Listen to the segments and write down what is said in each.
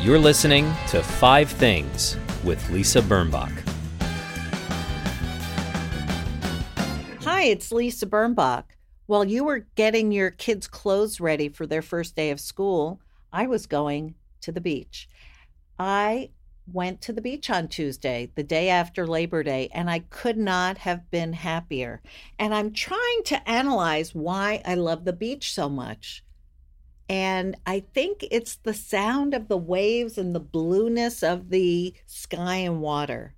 You're listening to Five Things with Lisa Birnbach. Hi, it's Lisa Birnbach. While you were getting your kids' clothes ready for their first day of school, I was going to the beach. I went to the beach on Tuesday, the day after Labor Day, and I could not have been happier. And I'm trying to analyze why I love the beach so much. And I think it's the sound of the waves and the blueness of the sky and water.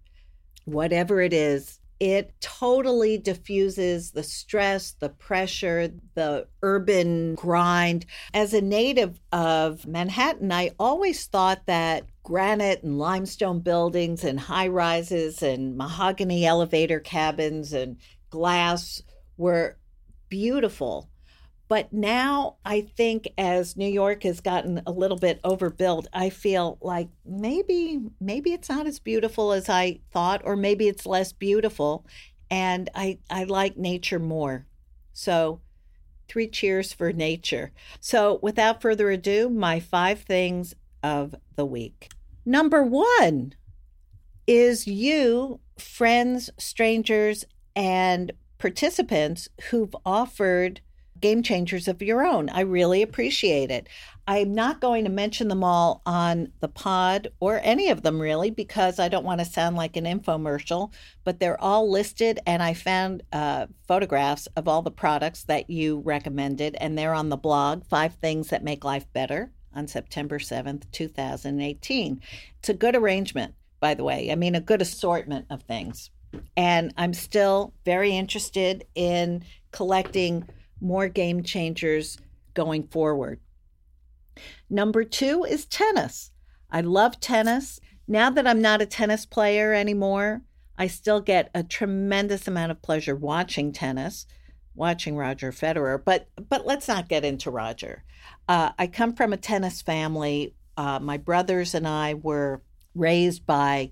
Whatever it is, it totally diffuses the stress, the pressure, the urban grind. As a native of Manhattan, I always thought that granite and limestone buildings and high rises and mahogany elevator cabins and glass were beautiful. But now I think as New York has gotten a little bit overbuilt, I feel like maybe maybe it's not as beautiful as I thought, or maybe it's less beautiful. And I, I like nature more. So three cheers for nature. So without further ado, my five things of the week. Number one is you, friends, strangers, and participants who've offered game changers of your own. I really appreciate it. I'm not going to mention them all on the pod or any of them really because I don't want to sound like an infomercial, but they're all listed and I found uh, photographs of all the products that you recommended and they're on the blog, Five Things That Make Life Better on September 7th, 2018. It's a good arrangement, by the way. I mean, a good assortment of things. And I'm still very interested in collecting more game changers going forward. Number two is tennis. I love tennis. Now that I'm not a tennis player anymore, I still get a tremendous amount of pleasure watching tennis, watching Roger Federer. But but let's not get into Roger. Uh, I come from a tennis family. Uh, my brothers and I were raised by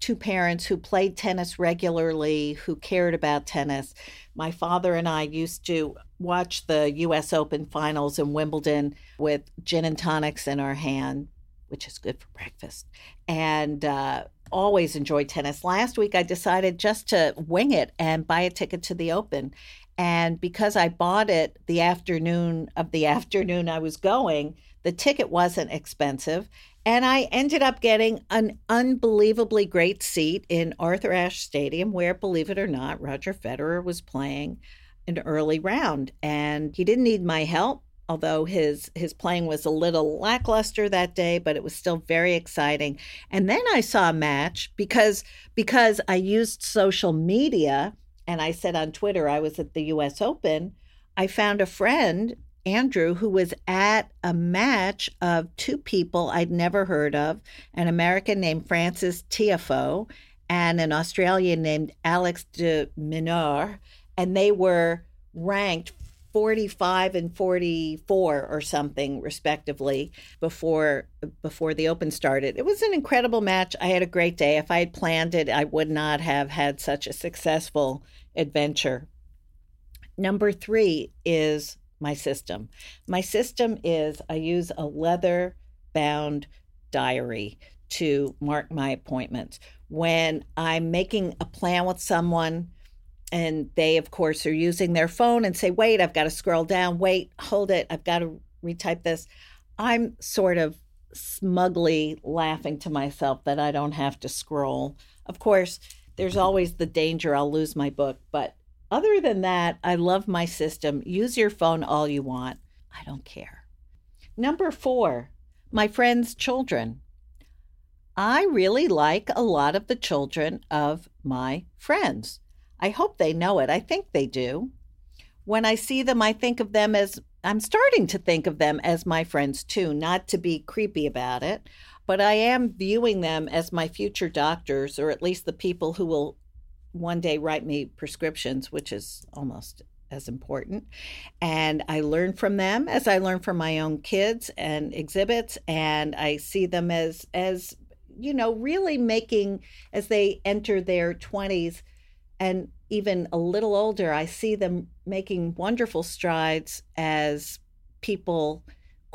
two parents who played tennis regularly, who cared about tennis. My father and I used to watch the US Open finals in Wimbledon with gin and tonics in our hand, which is good for breakfast, and uh, always enjoy tennis. Last week, I decided just to wing it and buy a ticket to the Open. And because I bought it the afternoon of the afternoon I was going, the ticket wasn't expensive. And I ended up getting an unbelievably great seat in Arthur Ashe Stadium, where, believe it or not, Roger Federer was playing an early round. And he didn't need my help, although his his playing was a little lackluster that day, but it was still very exciting. And then I saw a match because because I used social media and I said on Twitter I was at the US Open. I found a friend Andrew, who was at a match of two people I'd never heard of an American named Frances Tiafoe and an Australian named Alex de Minaur. And they were ranked 45 and 44 or something respectively before before the open started. It was an incredible match. I had a great day. If I had planned it, I would not have had such a successful adventure. Number 3 is my system. My system is I use a leather bound diary to mark my appointments. When I'm making a plan with someone, and they, of course, are using their phone and say, wait, I've got to scroll down, wait, hold it, I've got to retype this. I'm sort of smugly laughing to myself that I don't have to scroll. Of course, there's always the danger I'll lose my book, but other than that, I love my system. Use your phone all you want. I don't care. Number four, my friends' children. I really like a lot of the children of my friends. I hope they know it. I think they do. When I see them, I think of them as I'm starting to think of them as my friends too, not to be creepy about it, but I am viewing them as my future doctors, or at least the people who will one day write me prescriptions, which is almost as important. And I learn from them as I learn from my own kids and exhibits, and I see them as as you know really making as they enter their 20s and even a little older i see them making wonderful strides as people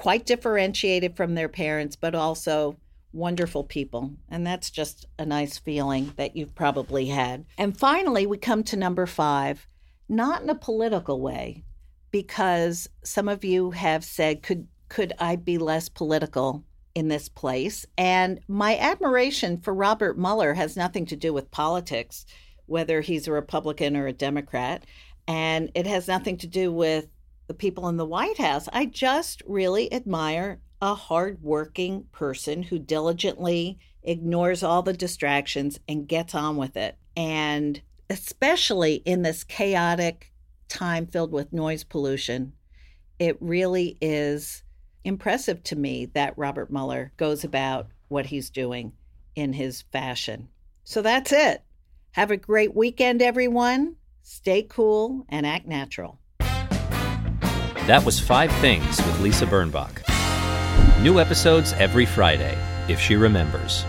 quite differentiated from their parents, but also wonderful people. And that's just a nice feeling that you've probably had. And finally, we come to number five, not in a political way, because some of you have said, could, could I be less political in this place? And my admiration for Robert Mueller has nothing to do with politics, whether he's a Republican or a Democrat. And it has nothing to do with the people in the White House. I just really admire a hardworking person who diligently ignores all the distractions and gets on with it. And especially in this chaotic time filled with noise pollution, it really is impressive to me that Robert Mueller goes about what he's doing in his fashion. So that's it. Have a great weekend, everyone. Stay cool and act natural. That was Five Things with Lisa Birnbach. New episodes every Friday, if she remembers.